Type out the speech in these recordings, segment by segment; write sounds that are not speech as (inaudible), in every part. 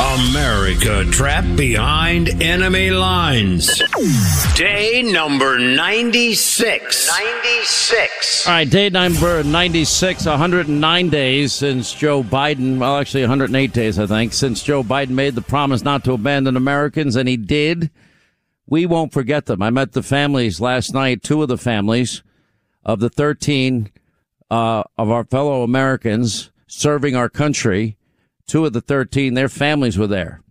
America trapped behind enemy lines. Day number 96. 96. All right, day number 96, 109 days since Joe Biden, well, actually 108 days, I think, since Joe Biden made the promise not to abandon Americans, and he did. We won't forget them. I met the families last night, two of the families of the 13 uh, of our fellow Americans serving our country two of the 13, their families were there.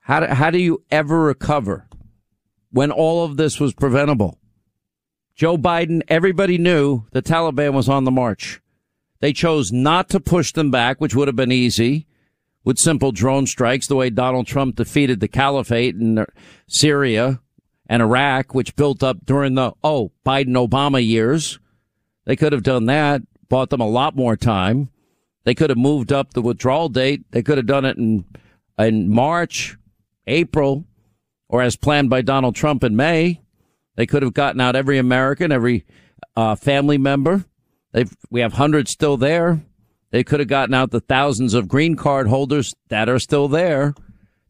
How do, how do you ever recover when all of this was preventable? Joe Biden, everybody knew the Taliban was on the march. They chose not to push them back, which would have been easy with simple drone strikes, the way Donald Trump defeated the caliphate in Syria and Iraq, which built up during the, oh, Biden Obama years. They could have done that, bought them a lot more time. They could have moved up the withdrawal date. They could have done it in in March, April, or as planned by Donald Trump in May. They could have gotten out every American, every uh, family member. They've, we have hundreds still there. They could have gotten out the thousands of green card holders that are still there.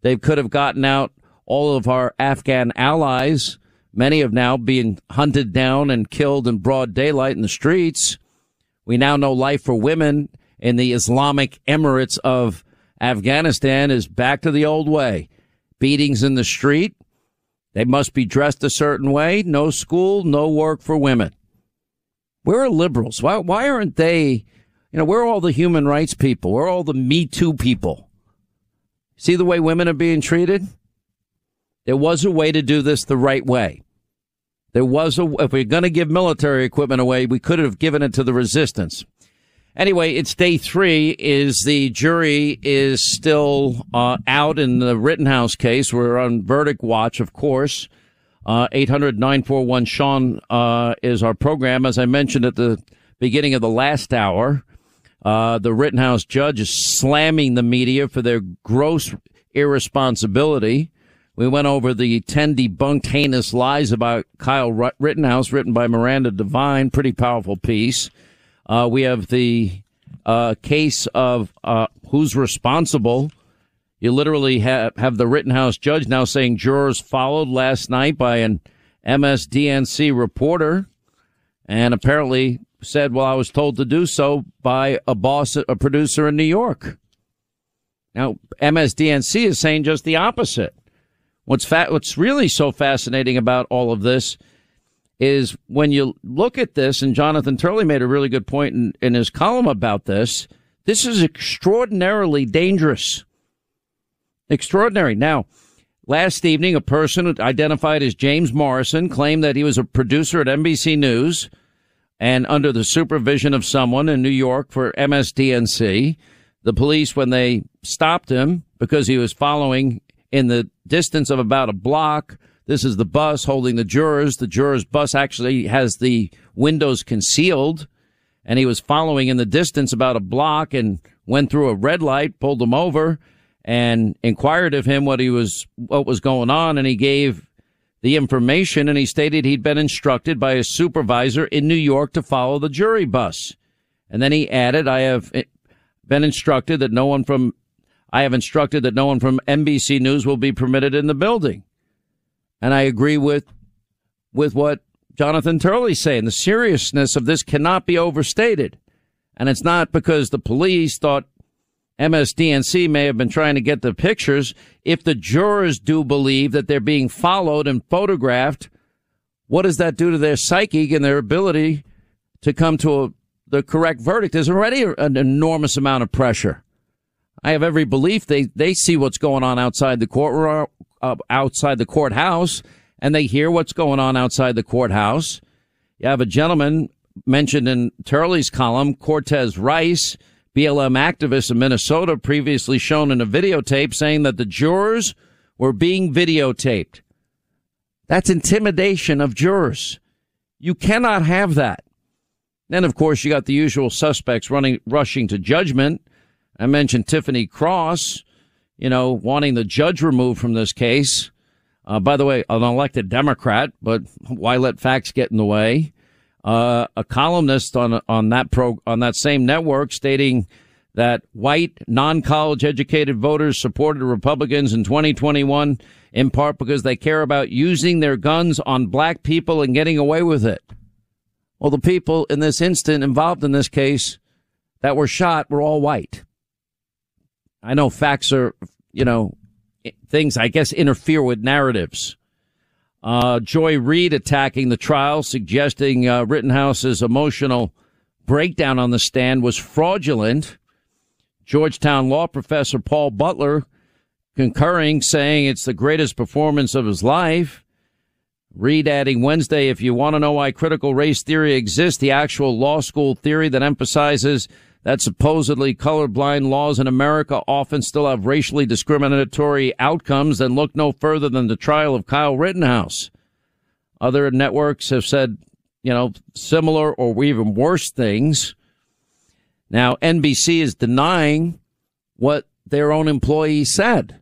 They could have gotten out all of our Afghan allies. Many of now being hunted down and killed in broad daylight in the streets. We now know life for women in the Islamic Emirates of Afghanistan is back to the old way. Beatings in the street. They must be dressed a certain way. No school, no work for women. Where are liberals? Why, why aren't they, you know, where are all the human rights people? Where are all the Me Too people? See the way women are being treated? There was a way to do this the right way. There was a, if we're going to give military equipment away, we could have given it to the resistance. Anyway, it's day three. Is the jury is still uh, out in the Rittenhouse case? We're on verdict watch, of course. Uh, 800 941 Sean uh, is our program. As I mentioned at the beginning of the last hour, uh, the Rittenhouse judge is slamming the media for their gross irresponsibility. We went over the 10 debunked heinous lies about Kyle Rittenhouse, written by Miranda Devine. Pretty powerful piece. Uh, we have the uh, case of uh, who's responsible. You literally have, have the Rittenhouse judge now saying jurors followed last night by an MSDNC reporter and apparently said, well, I was told to do so by a boss, a producer in New York. Now, MSDNC is saying just the opposite. What's fa- what's really so fascinating about all of this is when you look at this, and Jonathan Turley made a really good point in, in his column about this. This is extraordinarily dangerous. Extraordinary. Now, last evening, a person identified as James Morrison claimed that he was a producer at NBC News. and under the supervision of someone in New York for MSDNC. The police, when they stopped him because he was following in the distance of about a block, this is the bus holding the jurors. The jurors' bus actually has the windows concealed, and he was following in the distance about a block and went through a red light, pulled him over, and inquired of him what he was, what was going on, and he gave the information, and he stated he'd been instructed by his supervisor in New York to follow the jury bus. And then he added, I have eh, been instructed that no one from, I have instructed that no one from NBC News will be permitted in the building. And I agree with, with what Jonathan Turley's saying. The seriousness of this cannot be overstated. And it's not because the police thought MSDNC may have been trying to get the pictures. If the jurors do believe that they're being followed and photographed, what does that do to their psyche and their ability to come to a, the correct verdict? There's already an enormous amount of pressure. I have every belief they, they see what's going on outside the court, uh, outside the courthouse, and they hear what's going on outside the courthouse. You have a gentleman mentioned in Turley's column, Cortez Rice, BLM activist in Minnesota previously shown in a videotape saying that the jurors were being videotaped. That's intimidation of jurors. You cannot have that. Then, of course, you got the usual suspects running, rushing to judgment. I mentioned Tiffany Cross, you know, wanting the judge removed from this case. Uh, by the way, an elected Democrat, but why let facts get in the way? uh, a columnist on on that pro on that same network stating that white non-college educated voters supported Republicans in 2021 in part because they care about using their guns on black people and getting away with it. Well, the people in this instant involved in this case that were shot were all white. I know facts are, you know, things I guess interfere with narratives. Uh, Joy Reid attacking the trial, suggesting uh, Rittenhouse's emotional breakdown on the stand was fraudulent. Georgetown law professor Paul Butler concurring, saying it's the greatest performance of his life. Reid adding Wednesday, if you want to know why critical race theory exists, the actual law school theory that emphasizes that supposedly colorblind laws in America often still have racially discriminatory outcomes, then look no further than the trial of Kyle Rittenhouse. Other networks have said, you know, similar or even worse things. Now, NBC is denying what their own employee said.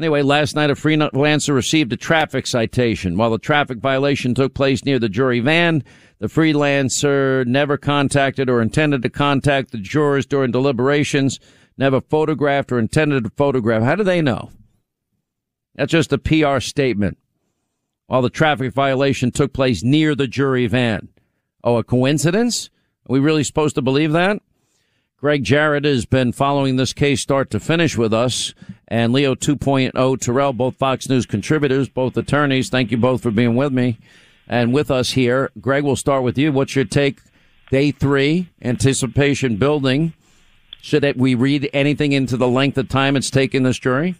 Anyway, last night a freelancer received a traffic citation. While the traffic violation took place near the jury van, the freelancer never contacted or intended to contact the jurors during deliberations, never photographed or intended to photograph. How do they know? That's just a PR statement. While the traffic violation took place near the jury van. Oh, a coincidence? Are we really supposed to believe that? Greg Jarrett has been following this case start to finish with us, and Leo 2.0 Terrell, both Fox News contributors, both attorneys. Thank you both for being with me and with us here. Greg, we'll start with you. What's your take? Day three, anticipation building. Should we read anything into the length of time it's taken this jury?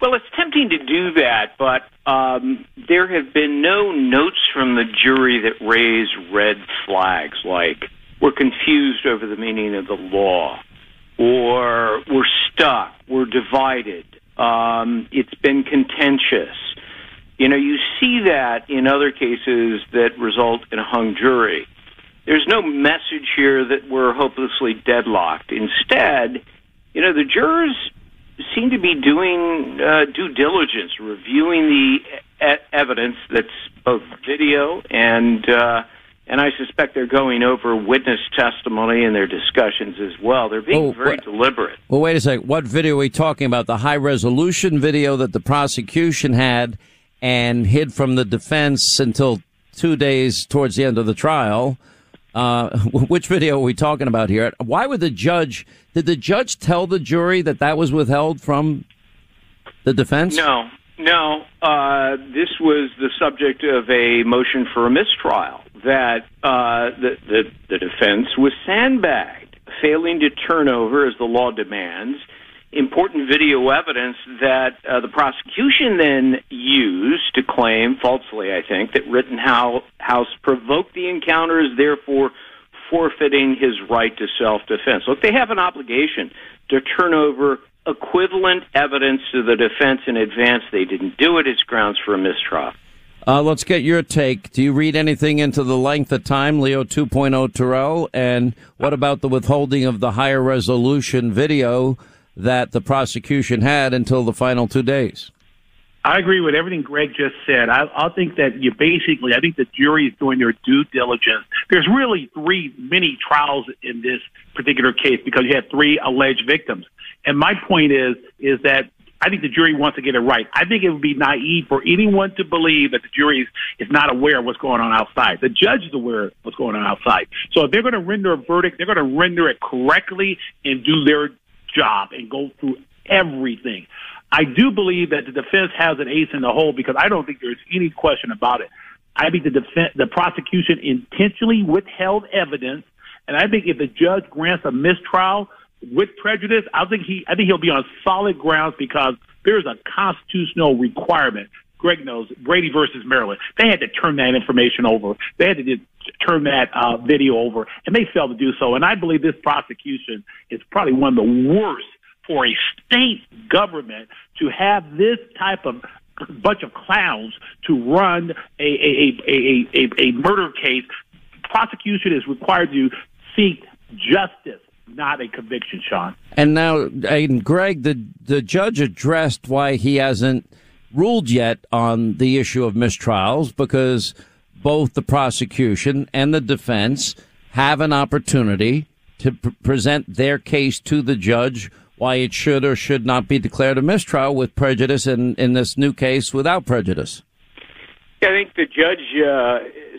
Well, it's tempting to do that, but um, there have been no notes from the jury that raise red flags like we're confused over the meaning of the law, or we're stuck, we're divided, um, it's been contentious. You know, you see that in other cases that result in a hung jury. There's no message here that we're hopelessly deadlocked. Instead, you know, the jurors seem to be doing uh, due diligence, reviewing the e- evidence that's both video and uh, and I suspect they're going over witness testimony in their discussions as well. They're being oh, very deliberate. Well, wait a second. What video are we talking about? The high resolution video that the prosecution had and hid from the defense until two days towards the end of the trial. Uh, (laughs) which video are we talking about here? Why would the judge? Did the judge tell the jury that that was withheld from the defense? No, no. Uh, this was the subject of a motion for a mistrial that uh, the, the, the defense was sandbagged, failing to turn over, as the law demands, important video evidence that uh, the prosecution then used to claim, falsely, I think, that Rittenhouse provoked the encounters, therefore forfeiting his right to self defense. Look, they have an obligation to turn over equivalent evidence to the defense in advance. They didn't do it. It's grounds for a mistrial. Uh, let's get your take. Do you read anything into the length of time, Leo 2.0 Terrell? And what about the withholding of the higher resolution video that the prosecution had until the final two days? I agree with everything Greg just said. I, I think that you basically, I think the jury is doing their due diligence. There's really three mini trials in this particular case because you had three alleged victims. And my point is, is that I think the jury wants to get it right. I think it would be naive for anyone to believe that the jury is not aware of what's going on outside. The judge is aware of what's going on outside. So if they're going to render a verdict, they're going to render it correctly and do their job and go through everything. I do believe that the defense has an ace in the hole because I don't think there's any question about it. I think the defense, the prosecution intentionally withheld evidence, and I think if the judge grants a mistrial, with prejudice, I think he I think he'll be on solid grounds because there's a constitutional requirement. Greg knows Brady versus Maryland. They had to turn that information over. They had to turn that uh, video over, and they failed to do so. And I believe this prosecution is probably one of the worst for a state government to have this type of bunch of clowns to run a a, a, a, a, murder case. Prosecution is required to seek justice not a conviction, Sean. And now, and Greg, the the judge addressed why he hasn't ruled yet on the issue of mistrials because both the prosecution and the defense have an opportunity to pr- present their case to the judge why it should or should not be declared a mistrial with prejudice and in this new case without prejudice. I think the judge uh,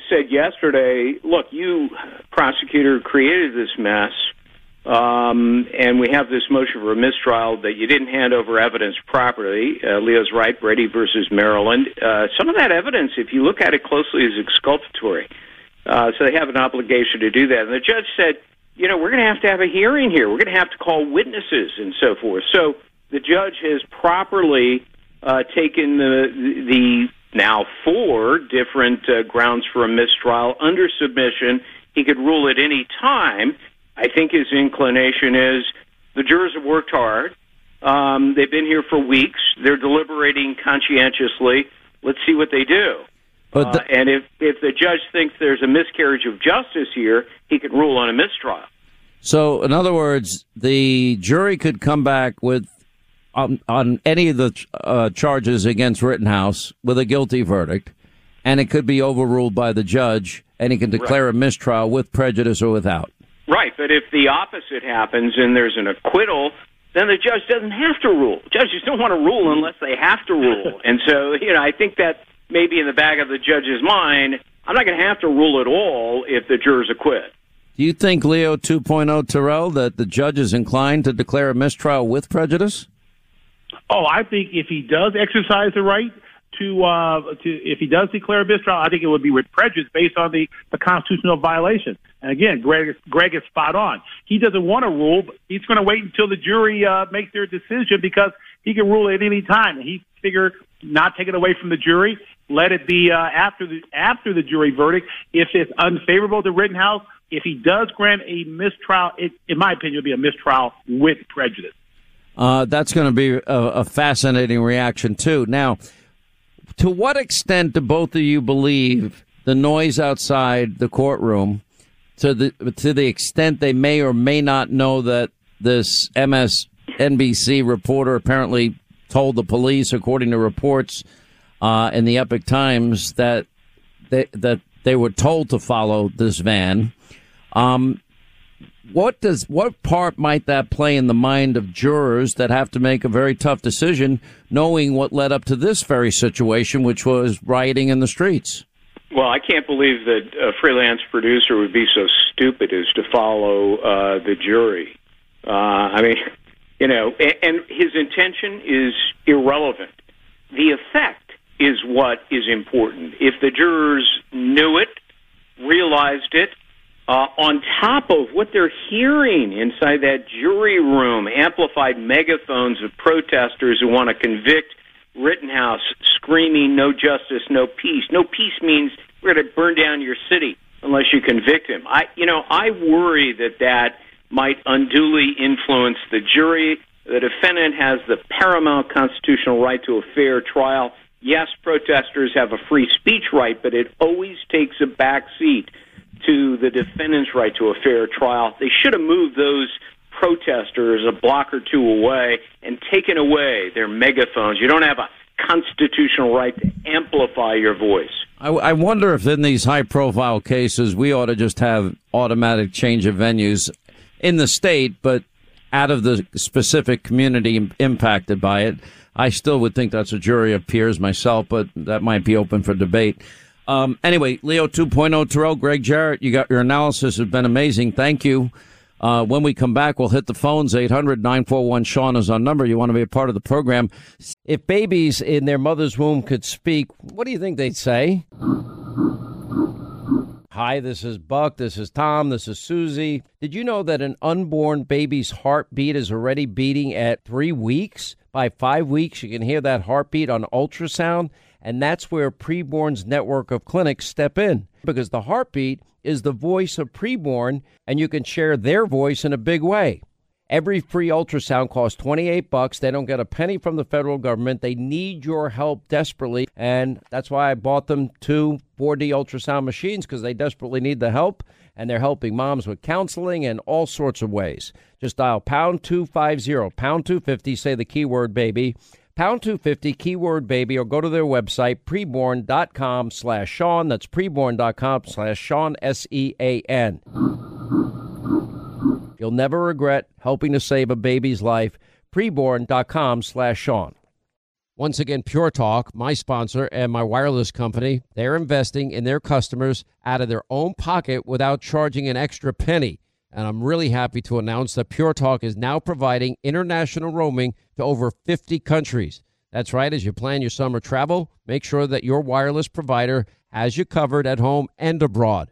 said yesterday, look, you prosecutor created this mess um, and we have this motion for a mistrial that you didn't hand over evidence properly. Uh, Leo's right, Brady versus Maryland. Uh, some of that evidence, if you look at it closely, is exculpatory. Uh, so they have an obligation to do that. And the judge said, you know, we're going to have to have a hearing here. We're going to have to call witnesses and so forth. So the judge has properly uh, taken the the now four different uh, grounds for a mistrial under submission. He could rule at any time. I think his inclination is the jurors have worked hard. Um, they've been here for weeks. They're deliberating conscientiously. Let's see what they do. But the- uh, and if if the judge thinks there's a miscarriage of justice here, he could rule on a mistrial. So, in other words, the jury could come back with on, on any of the uh, charges against Rittenhouse with a guilty verdict, and it could be overruled by the judge, and he can declare right. a mistrial with prejudice or without. Right, but if the opposite happens and there's an acquittal, then the judge doesn't have to rule. Judges don't want to rule unless they have to rule. (laughs) And so, you know, I think that maybe in the back of the judge's mind, I'm not going to have to rule at all if the jurors acquit. Do you think, Leo 2.0 Terrell, that the judge is inclined to declare a mistrial with prejudice? Oh, I think if he does exercise the right to uh, to if he does declare a mistrial, I think it would be with prejudice based on the, the constitutional violation. And again, Greg Greg is spot on. He doesn't want to rule, but he's going to wait until the jury uh, makes their decision because he can rule at any time. And he figured not take it away from the jury, let it be uh, after the after the jury verdict. If it's unfavorable to Rittenhouse, if he does grant a mistrial, it, in my opinion, will be a mistrial with prejudice. Uh, that's going to be a, a fascinating reaction too. Now to what extent do both of you believe the noise outside the courtroom, to the to the extent they may or may not know that this MSNBC reporter apparently told the police, according to reports uh, in the Epoch Times, that they, that they were told to follow this van. Um, what does what part might that play in the mind of jurors that have to make a very tough decision, knowing what led up to this very situation, which was rioting in the streets? Well, I can't believe that a freelance producer would be so stupid as to follow uh, the jury. Uh, I mean, you know, and, and his intention is irrelevant. The effect is what is important. If the jurors knew it, realized it, uh, on top of what they're hearing inside that jury room, amplified megaphones of protesters who want to convict Rittenhouse, screaming, no justice, no peace. No peace means we're going to burn down your city unless you convict him. I, you know, I worry that that might unduly influence the jury. The defendant has the paramount constitutional right to a fair trial. Yes, protesters have a free speech right, but it always takes a back seat to the defendant's right to a fair trial. They should have moved those protesters a block or two away and taken away their megaphones. You don't have a constitutional right to amplify your voice. I, I wonder if in these high profile cases, we ought to just have automatic change of venues in the state, but out of the specific community impacted by it. I still would think that's a jury of peers myself, but that might be open for debate. Um, anyway, Leo 2.0 Terrell, Greg Jarrett, you got your analysis has been amazing. Thank you. Uh, when we come back, we'll hit the phones. 800 941 Sean is our number. You want to be a part of the program. If babies in their mother's womb could speak, what do you think they'd say? Hi, this is Buck. This is Tom. This is Susie. Did you know that an unborn baby's heartbeat is already beating at three weeks? By five weeks, you can hear that heartbeat on ultrasound. And that's where Preborn's network of clinics step in because the heartbeat is the voice of preborn, and you can share their voice in a big way. Every free ultrasound costs 28 bucks. They don't get a penny from the federal government. They need your help desperately, and that's why I bought them two 4D ultrasound machines because they desperately need the help, and they're helping moms with counseling and all sorts of ways. Just dial pound 250, pound 250, say the keyword baby pound 250 keyword baby or go to their website preborn.com slash sean that's preborn.com slash sean s-e-a-n you'll never regret helping to save a baby's life preborn.com slash sean once again pure talk my sponsor and my wireless company they're investing in their customers out of their own pocket without charging an extra penny and I'm really happy to announce that Pure Talk is now providing international roaming to over 50 countries. That's right, as you plan your summer travel, make sure that your wireless provider has you covered at home and abroad.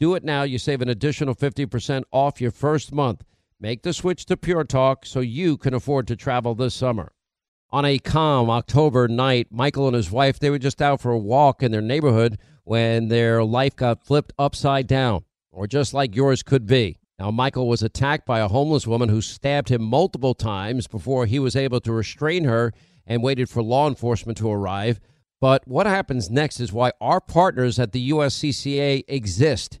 Do it now. You save an additional 50% off your first month. Make the switch to Pure Talk so you can afford to travel this summer. On a calm October night, Michael and his wife, they were just out for a walk in their neighborhood when their life got flipped upside down, or just like yours could be. Now, Michael was attacked by a homeless woman who stabbed him multiple times before he was able to restrain her and waited for law enforcement to arrive. But what happens next is why our partners at the USCCA exist.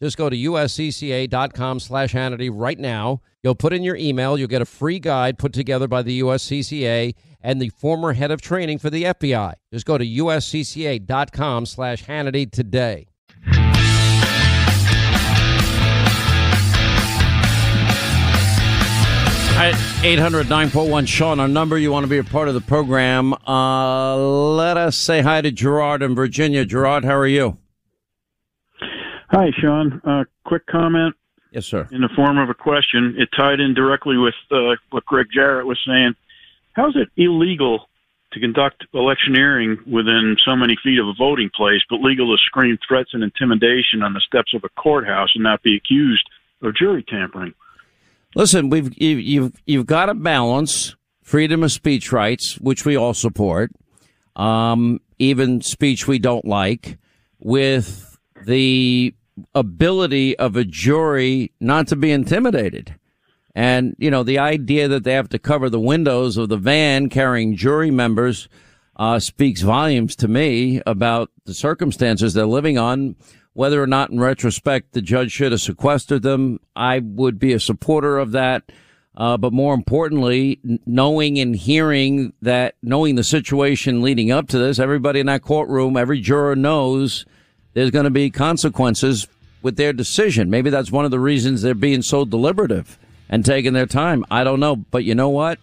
just go to uscca.com slash Hannity right now. You'll put in your email. You'll get a free guide put together by the USCCA and the former head of training for the FBI. Just go to uscca.com slash Hannity today. 800 941 Sean, our number. You want to be a part of the program. Uh, let us say hi to Gerard in Virginia. Gerard, how are you? Hi, Sean. Uh, quick comment. Yes, sir. In the form of a question. It tied in directly with uh, what Greg Jarrett was saying. How is it illegal to conduct electioneering within so many feet of a voting place, but legal to scream threats and intimidation on the steps of a courthouse and not be accused of jury tampering? Listen, we've you've you've got to balance freedom of speech rights, which we all support, um, even speech we don't like, with the ability of a jury not to be intimidated. And, you know, the idea that they have to cover the windows of the van carrying jury members uh, speaks volumes to me about the circumstances they're living on. Whether or not in retrospect the judge should have sequestered them, I would be a supporter of that. Uh, but more importantly, knowing and hearing that, knowing the situation leading up to this, everybody in that courtroom, every juror knows there's going to be consequences with their decision. Maybe that's one of the reasons they're being so deliberative and taking their time. I don't know. But you know what?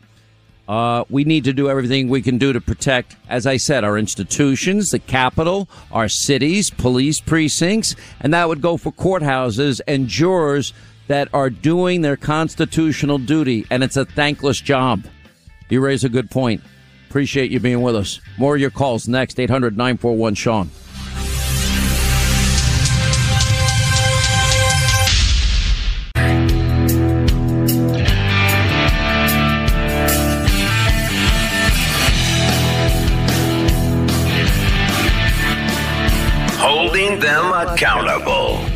Uh, we need to do everything we can do to protect, as I said, our institutions, the Capitol, our cities, police precincts, and that would go for courthouses and jurors that are doing their constitutional duty. And it's a thankless job. You raise a good point. Appreciate you being with us. More of your calls next, 800 941 Sean.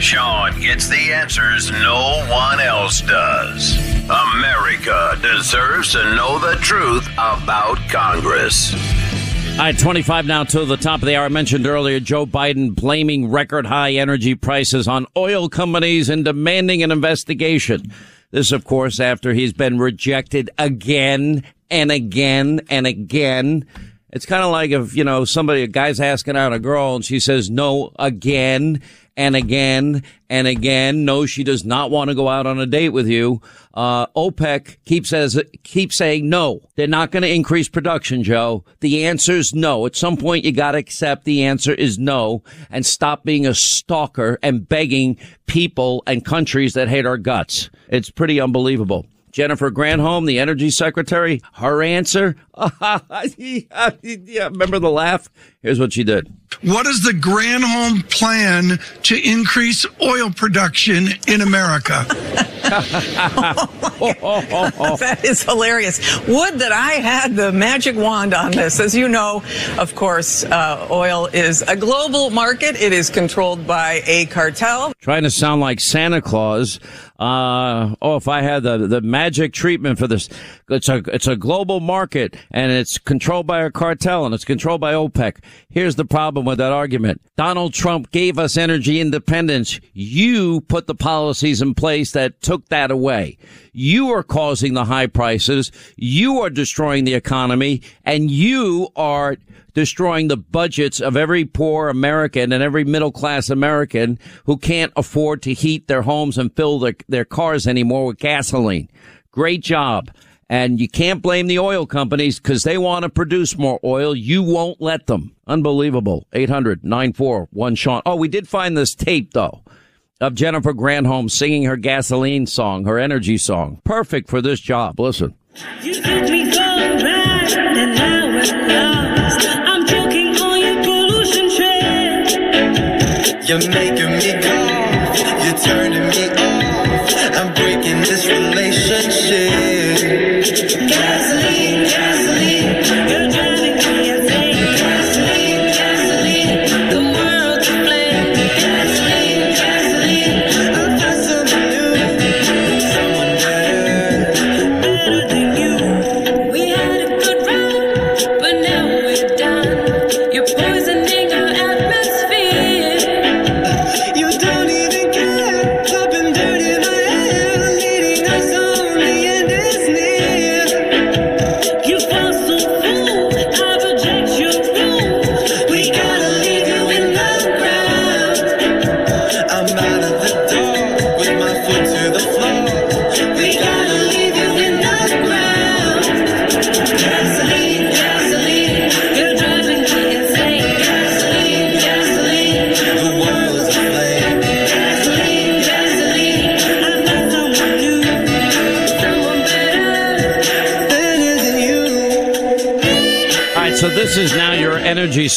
Sean gets the answers no one else does. America deserves to know the truth about Congress. All right, 25 now to the top of the hour. I mentioned earlier Joe Biden blaming record high energy prices on oil companies and demanding an investigation. This, of course, after he's been rejected again and again and again it's kind of like if, you know, somebody, a guy's asking out a girl and she says no again and again and again. No, she does not want to go out on a date with you. Uh, OPEC keeps says, keeps saying no. They're not going to increase production, Joe. The answer is no. At some point, you got to accept the answer is no and stop being a stalker and begging people and countries that hate our guts. It's pretty unbelievable. Jennifer Granholm, the energy secretary, her answer. Yeah, (laughs) remember the laugh? Here's what she did. What is the Granholm plan to increase oil production in America? (laughs) oh that is hilarious. Would that I had the magic wand on this. As you know, of course, uh, oil is a global market. It is controlled by a cartel. Trying to sound like Santa Claus. Uh, oh, if I had the, the magic treatment for this, it's a, it's a global market and it's controlled by a cartel and it's controlled by OPEC. Here's the problem with that argument. Donald Trump gave us energy independence. You put the policies in place that took that away. You are causing the high prices. You are destroying the economy and you are destroying the budgets of every poor American and every middle class American who can't afford to heat their homes and fill their, their cars anymore with gasoline. Great job. And you can't blame the oil companies because they want to produce more oil. You won't let them. Unbelievable. 800 941 Sean. Oh, we did find this tape though of Jennifer Granholm singing her gasoline song, her energy song. Perfect for this job. Listen. You're making me cough. You're turning me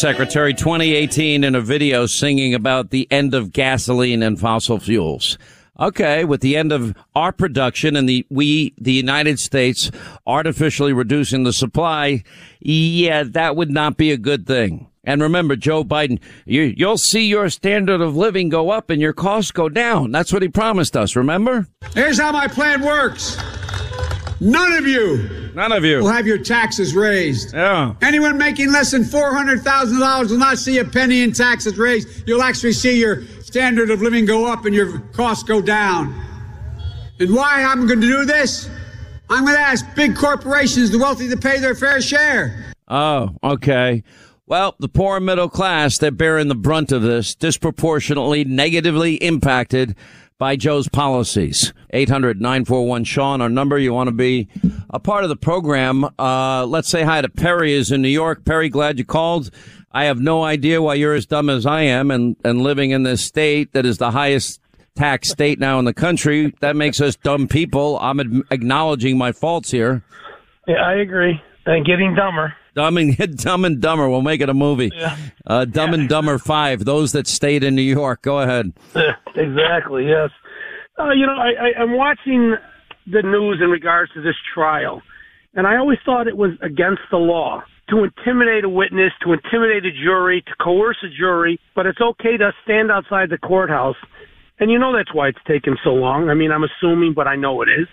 secretary 2018 in a video singing about the end of gasoline and fossil fuels. Okay, with the end of our production and the we the United States artificially reducing the supply, yeah, that would not be a good thing. And remember, Joe Biden, you, you'll see your standard of living go up and your costs go down. That's what he promised us. Remember? Here's how my plan works. None of you None of you. will have your taxes raised. Yeah. Anyone making less than $400,000 will not see a penny in taxes raised. You'll actually see your standard of living go up and your costs go down. And why I'm going to do this? I'm going to ask big corporations, the wealthy, to pay their fair share. Oh, okay. Well, the poor middle class, they're bearing the brunt of this, disproportionately negatively impacted by Joe's policies. 800 941 Sean, our number. You want to be a part of the program. Uh, let's say hi to Perry is in New York. Perry, glad you called. I have no idea why you're as dumb as I am and, and living in this state that is the highest tax state now in the country. That makes us dumb people. I'm ad- acknowledging my faults here. Yeah, I agree. And getting dumber. Dumb and (laughs) Dumb and Dumber. We'll make it a movie. Uh, Dumb and Dumber Five. Those that stayed in New York. Go ahead. (laughs) exactly. Yes. Uh, you know, I, I, I'm watching the news in regards to this trial, and I always thought it was against the law to intimidate a witness, to intimidate a jury, to coerce a jury. But it's okay to stand outside the courthouse, and you know that's why it's taken so long. I mean, I'm assuming, but I know it is.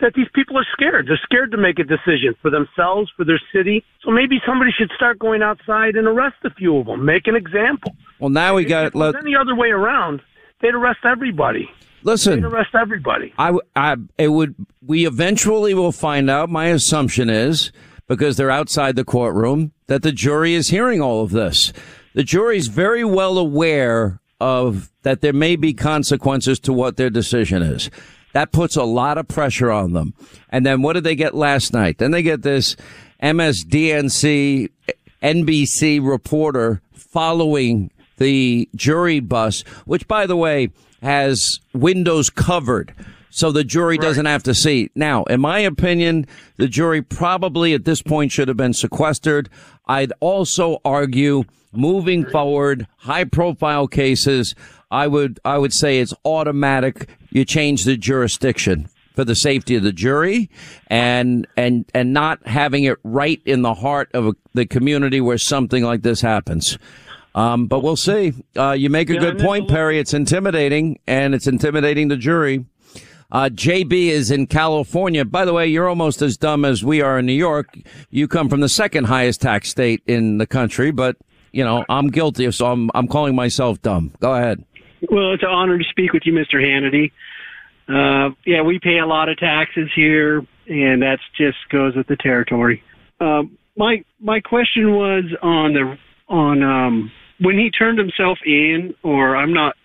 That these people are scared. They're scared to make a decision for themselves, for their city. So maybe somebody should start going outside and arrest a few of them. Make an example. Well, now we got. If it was any other way around, they'd arrest everybody. Listen, They'd arrest everybody. I, I, it would. We eventually will find out. My assumption is because they're outside the courtroom that the jury is hearing all of this. The jury's very well aware of that there may be consequences to what their decision is. That puts a lot of pressure on them. And then what did they get last night? Then they get this MSDNC NBC reporter following the jury bus, which by the way has windows covered so the jury doesn't have to see. Now, in my opinion, the jury probably at this point should have been sequestered. I'd also argue moving forward, high profile cases, I would, I would say it's automatic. You change the jurisdiction for the safety of the jury and, and, and not having it right in the heart of a, the community where something like this happens. Um, but we'll see. Uh, you make a Yeah, good point, Perry. It's intimidating and it's intimidating the jury. Uh, JB is in California. By the way, you're almost as dumb as we are in New York. You come from the second highest tax state in the country, but you know, I'm guilty, so I'm, I'm calling myself dumb. Go ahead. Well, it's an honor to speak with you, Mr. Hannity. Uh, yeah, we pay a lot of taxes here, and that just goes with the territory. Um, my my question was on the on um, when he turned himself in, or I'm not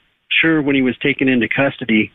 sure when he was taken into custody,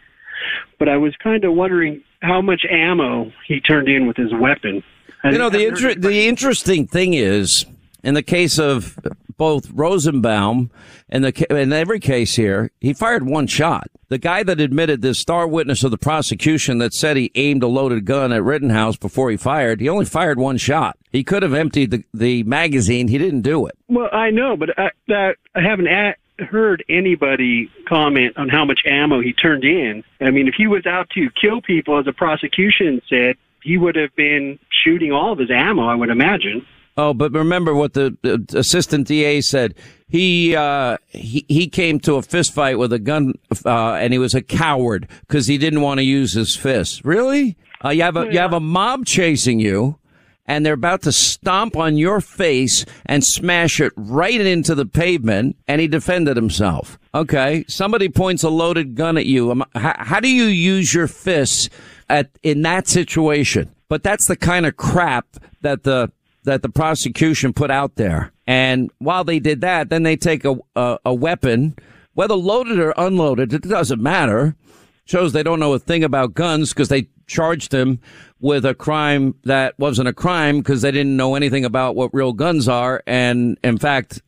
but I was kind of wondering how much ammo he turned in with his weapon. You know, the inter- the interesting thing is, in the case of both Rosenbaum and the in every case here, he fired one shot. The guy that admitted this star witness of the prosecution that said he aimed a loaded gun at Rittenhouse before he fired, he only fired one shot. He could have emptied the, the magazine. He didn't do it. Well, I know, but I, that I haven't a- heard anybody comment on how much ammo he turned in. I mean, if he was out to kill people, as the prosecution said, he would have been shooting all of his ammo. I would imagine. Oh, but remember what the, assistant DA said. He uh, he he came to a fist fight with a gun, uh, and he was a coward because he didn't want to use his fists. Really? Uh, you have a you have a mob chasing you, and they're about to stomp on your face and smash it right into the pavement, and he defended himself. Okay, somebody points a loaded gun at you. Um, How, how do you use your fists at in that situation? But that's the kind of crap that the that the prosecution put out there. And while they did that, then they take a, a, a weapon, whether loaded or unloaded, it doesn't matter. Shows they don't know a thing about guns because they charged him with a crime that wasn't a crime because they didn't know anything about what real guns are. And in fact,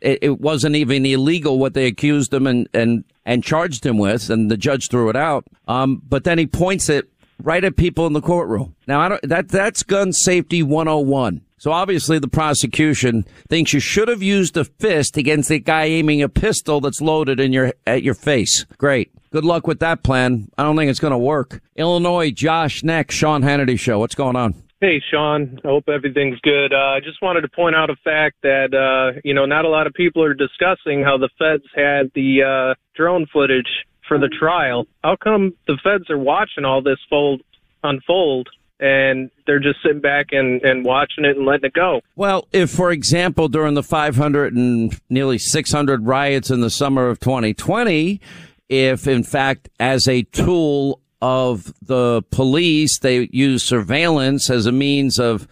it, it wasn't even illegal what they accused him and, and, and charged him with. And the judge threw it out. Um, but then he points it right at people in the courtroom. Now, I don't, that, that's gun safety 101. So obviously the prosecution thinks you should have used a fist against the guy aiming a pistol that's loaded in your, at your face. Great. Good luck with that plan. I don't think it's going to work. Illinois, Josh next, Sean Hannity show. What's going on? Hey, Sean. I hope everything's good. Uh, I just wanted to point out a fact that, uh, you know, not a lot of people are discussing how the feds had the uh, drone footage for the trial. How come the feds are watching all this fold unfold and they're just sitting back and, and watching it and letting it go. Well, if, for example, during the 500 and nearly 600 riots in the summer of 2020, if in fact, as a tool of the police, they use surveillance as a means of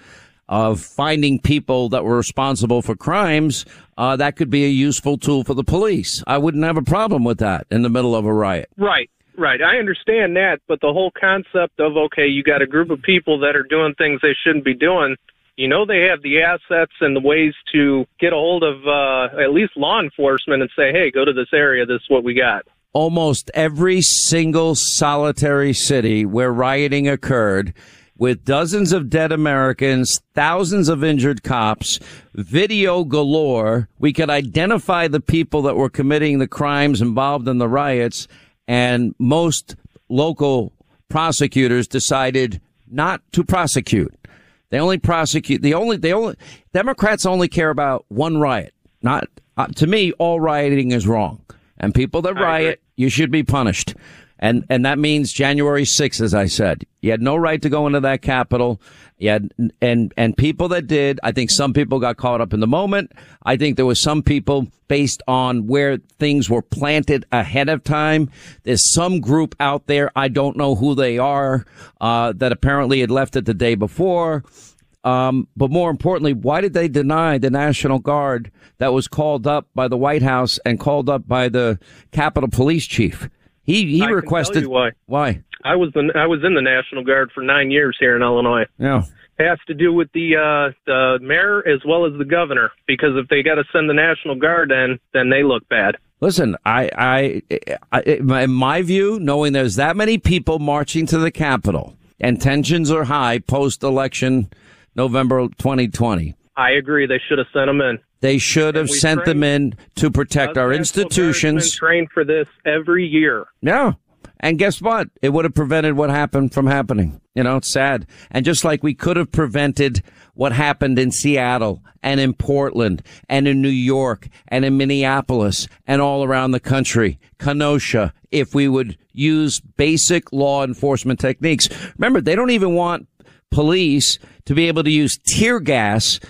of finding people that were responsible for crimes, uh, that could be a useful tool for the police. I wouldn't have a problem with that in the middle of a riot. Right, right. I understand that, but the whole concept of okay, you got a group of people that are doing things they shouldn't be doing. You know they have the assets and the ways to get a hold of uh, at least law enforcement and say, "Hey, go to this area. This is what we got." almost every single solitary city where rioting occurred with dozens of dead Americans, thousands of injured cops, video galore. We could identify the people that were committing the crimes involved in the riots and most local prosecutors decided not to prosecute. They only prosecute the only they only Democrats only care about one riot. Not uh, to me all rioting is wrong. And people that riot, you should be punished. And and that means January 6th as I said. You had no right to go into that capitol. You had, and and people that did, I think some people got caught up in the moment. I think there was some people based on where things were planted ahead of time. There's some group out there, I don't know who they are, uh, that apparently had left it the day before. Um, but more importantly, why did they deny the National Guard that was called up by the White House and called up by the Capitol Police Chief? He he I requested tell you why. Why? I was the I was in the National Guard for nine years here in Illinois. Yeah. It has to do with the uh, the mayor as well as the governor because if they got to send the National Guard in, then they look bad. Listen, I, I, I, in my view, knowing there's that many people marching to the Capitol and tensions are high post election November 2020, I agree. They should have sent them in. They should have sent them in to protect our institutions. trained for this every year. Yeah. And guess what? It would have prevented what happened from happening. You know, it's sad. And just like we could have prevented what happened in Seattle and in Portland and in New York and in Minneapolis and all around the country, Kenosha, if we would use basic law enforcement techniques. Remember, they don't even want police to be able to use tear gas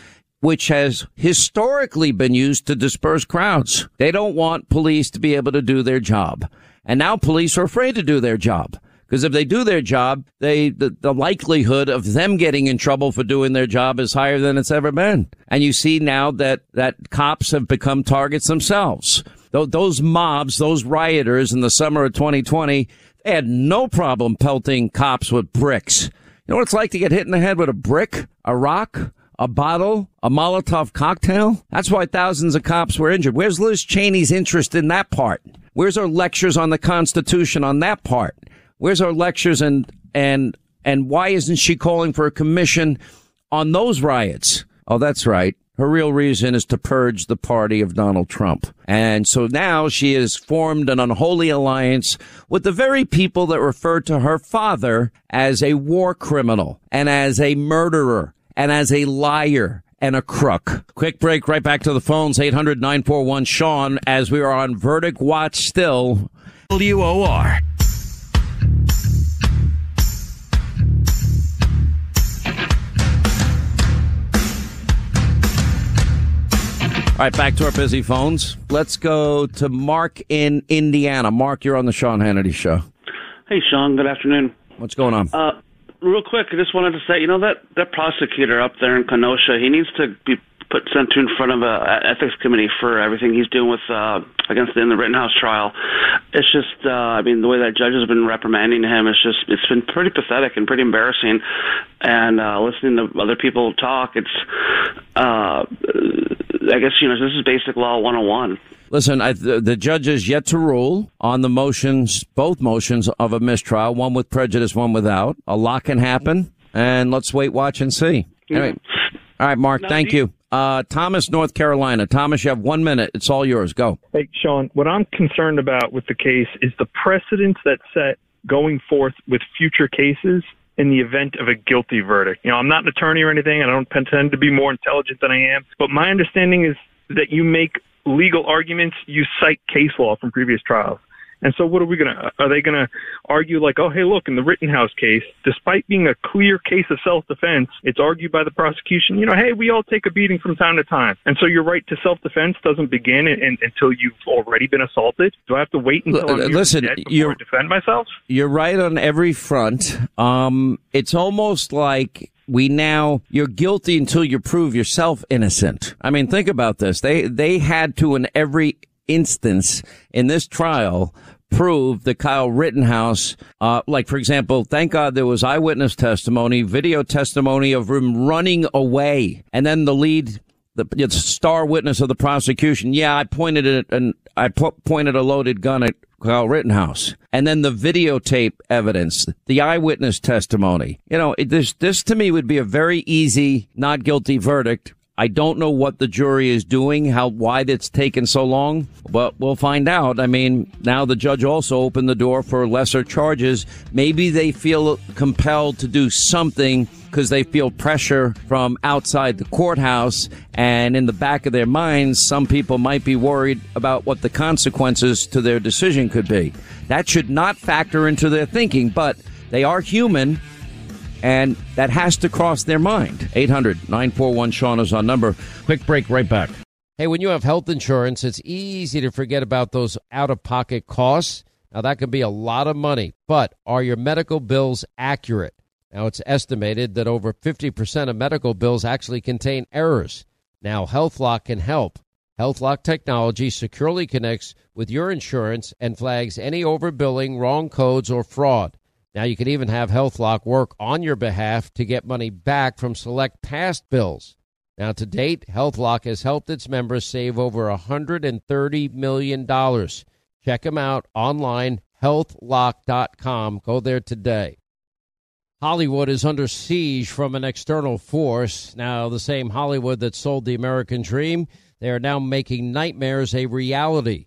which has historically been used to disperse crowds. They don't want police to be able to do their job. And now police are afraid to do their job. Because if they do their job, they, the, the likelihood of them getting in trouble for doing their job is higher than it's ever been. And you see now that, that cops have become targets themselves. Tho- Those mobs, those rioters in the summer of 2020, they had no problem pelting cops with bricks. You know what it's like to get hit in the head with a brick, a rock, a bottle, a Molotov cocktail? That's why thousands of cops were injured. Where's Liz Cheney's interest in that part? Where's our lectures on the Constitution on that part? Where's our lectures and, and, and why isn't she calling for a commission on those riots? Oh, that's right. Her real reason is to purge the party of Donald Trump. And so now she has formed an unholy alliance with the very people that refer to her father as a war criminal and as a murderer and as a liar and a crook. Quick break, right back to the phones, 800 941 Sean, as we are on Verdict Watch still. WOR. All right, back to our busy phones. Let's go to Mark in Indiana. Mark, you're on the Sean Hannity Show. Hey, Sean. Good afternoon. What's going on? Uh, real quick, I just wanted to say, you know that that prosecutor up there in Kenosha, he needs to be put sent to in front of a, ethics committee for everything he's doing with uh, against the, in the Rittenhouse trial. It's just, uh, I mean, the way that judge has been reprimanding him, it's just, it's been pretty pathetic and pretty embarrassing. And uh, listening to other people talk, it's, uh, I guess you know, this is basic law 101. Listen, I, the, the judge is yet to rule on the motions, both motions of a mistrial, one with prejudice, one without. A lot can happen, and let's wait, watch, and see. Anyway, all right, Mark, thank you- you. Uh, Thomas, North Carolina. Thomas, you have one minute. It's all yours. Go. Hey, Sean, what I'm concerned about with the case is the precedents that set going forth with future cases in the event of a guilty verdict. You know, I'm not an attorney or anything, and I don't pretend to be more intelligent than I am, but my understanding is that you make legal arguments, you cite case law from previous trials. And so, what are we gonna? Are they gonna argue like, oh, hey, look, in the Rittenhouse case, despite being a clear case of self-defense, it's argued by the prosecution. You know, hey, we all take a beating from time to time, and so your right to self-defense doesn't begin in, in, until you've already been assaulted. Do I have to wait until I'm listen, dead before you're- I defend myself? You're right on every front. Um, it's almost like we now you're guilty until you prove yourself innocent. I mean, think about this. They they had to in every instance in this trial prove that Kyle Rittenhouse, uh, like for example, thank God there was eyewitness testimony, video testimony of him running away, and then the lead the, star witness of the prosecution. Yeah, I pointed it and I po- pointed a loaded gun at Kyle Rittenhouse, and then the videotape evidence, the eyewitness testimony. You know, this this to me would be a very easy not guilty verdict. I don't know what the jury is doing, how why it's taken so long, but we'll find out. I mean, now the judge also opened the door for lesser charges. Maybe they feel compelled to do something because they feel pressure from outside the courthouse. And in the back of their minds, some people might be worried about what the consequences to their decision could be. That should not factor into their thinking, but they are human. And that has to cross their mind. 800 941 Sean is our number. Quick break, right back. Hey, when you have health insurance, it's easy to forget about those out of pocket costs. Now, that can be a lot of money, but are your medical bills accurate? Now, it's estimated that over 50% of medical bills actually contain errors. Now, HealthLock can help. HealthLock technology securely connects with your insurance and flags any overbilling, wrong codes, or fraud. Now, you can even have HealthLock work on your behalf to get money back from select past bills. Now, to date, HealthLock has helped its members save over $130 million. Check them out online, healthlock.com. Go there today. Hollywood is under siege from an external force. Now, the same Hollywood that sold the American dream, they are now making nightmares a reality.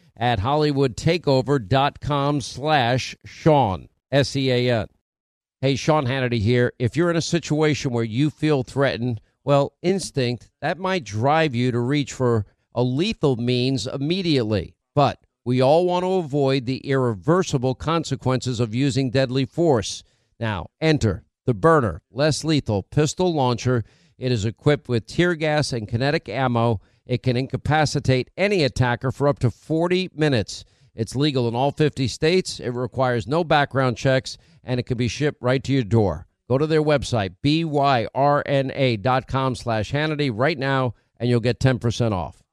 at hollywoodtakeover.com slash Sean, S-E-A-N. Hey, Sean Hannity here. If you're in a situation where you feel threatened, well, instinct, that might drive you to reach for a lethal means immediately. But we all want to avoid the irreversible consequences of using deadly force. Now, enter the Byrna, less lethal pistol launcher. It is equipped with tear gas and kinetic ammo. It can incapacitate any attacker for up to 40 minutes. It's legal in all 50 states. It requires no background checks, and it can be shipped right to your door. Go to their website, byrna.com slash Hannity right now, and you'll get 10% off.